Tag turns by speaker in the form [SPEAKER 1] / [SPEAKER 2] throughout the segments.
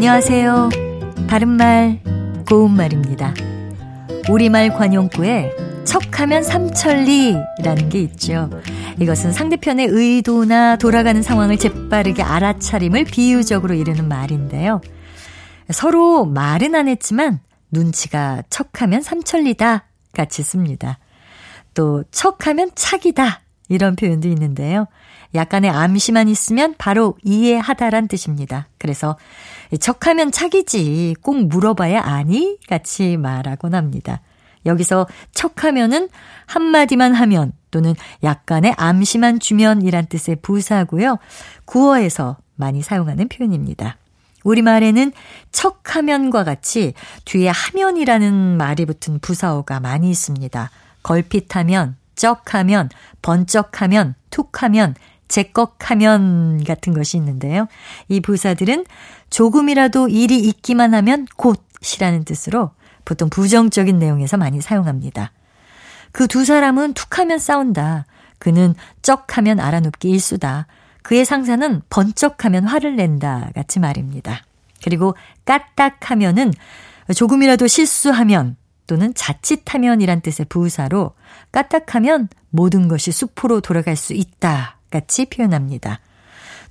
[SPEAKER 1] 안녕하세요. 바른말, 고운말입니다. 우리말 관용구에 척하면 삼천리라는 게 있죠. 이것은 상대편의 의도나 돌아가는 상황을 재빠르게 알아차림을 비유적으로 이르는 말인데요. 서로 말은 안 했지만 눈치가 척하면 삼천리다 같이 씁니다. 또 척하면 착이다 이런 표현도 있는데요. 약간의 암시만 있으면 바로 이해하다란 뜻입니다. 그래서 척하면 착이지 꼭 물어봐야 아니? 같이 말하곤 합니다. 여기서 척하면은 한마디만 하면 또는 약간의 암시만 주면이란 뜻의 부사고요. 구어에서 많이 사용하는 표현입니다. 우리말에는 척하면과 같이 뒤에 하면이라는 말이 붙은 부사어가 많이 있습니다. 걸핏하면, 쩍하면, 번쩍하면, 툭하면, 제꺽하면 같은 것이 있는데요. 이 부사들은 조금이라도 일이 있기만 하면 곧이라는 뜻으로 보통 부정적인 내용에서 많이 사용합니다. 그 두 사람은 툭하면 싸운다. 그는 쩍하면 알아눕기 일수다. 그의 상사는 번쩍하면 화를 낸다. 같이 말입니다. 그리고 까딱하면은 조금이라도 실수하면 또는 자칫하면이란 뜻의 부사로 까딱하면 모든 것이 숲으로 돌아갈 수 있다. 같이 표현합니다.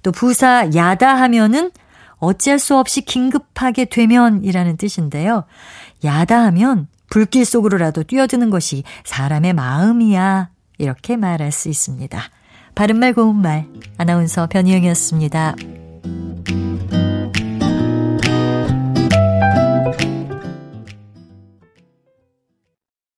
[SPEAKER 1] 또 부사 야다 하면은 어찌할 수 없이 긴급하게 되면이라는 뜻인데요. 야다 하면 불길 속으로라도 뛰어드는 것이 사람의 마음이야. 이렇게 말할 수 있습니다. 바른말 고운말 아나운서 변희영이었습니다.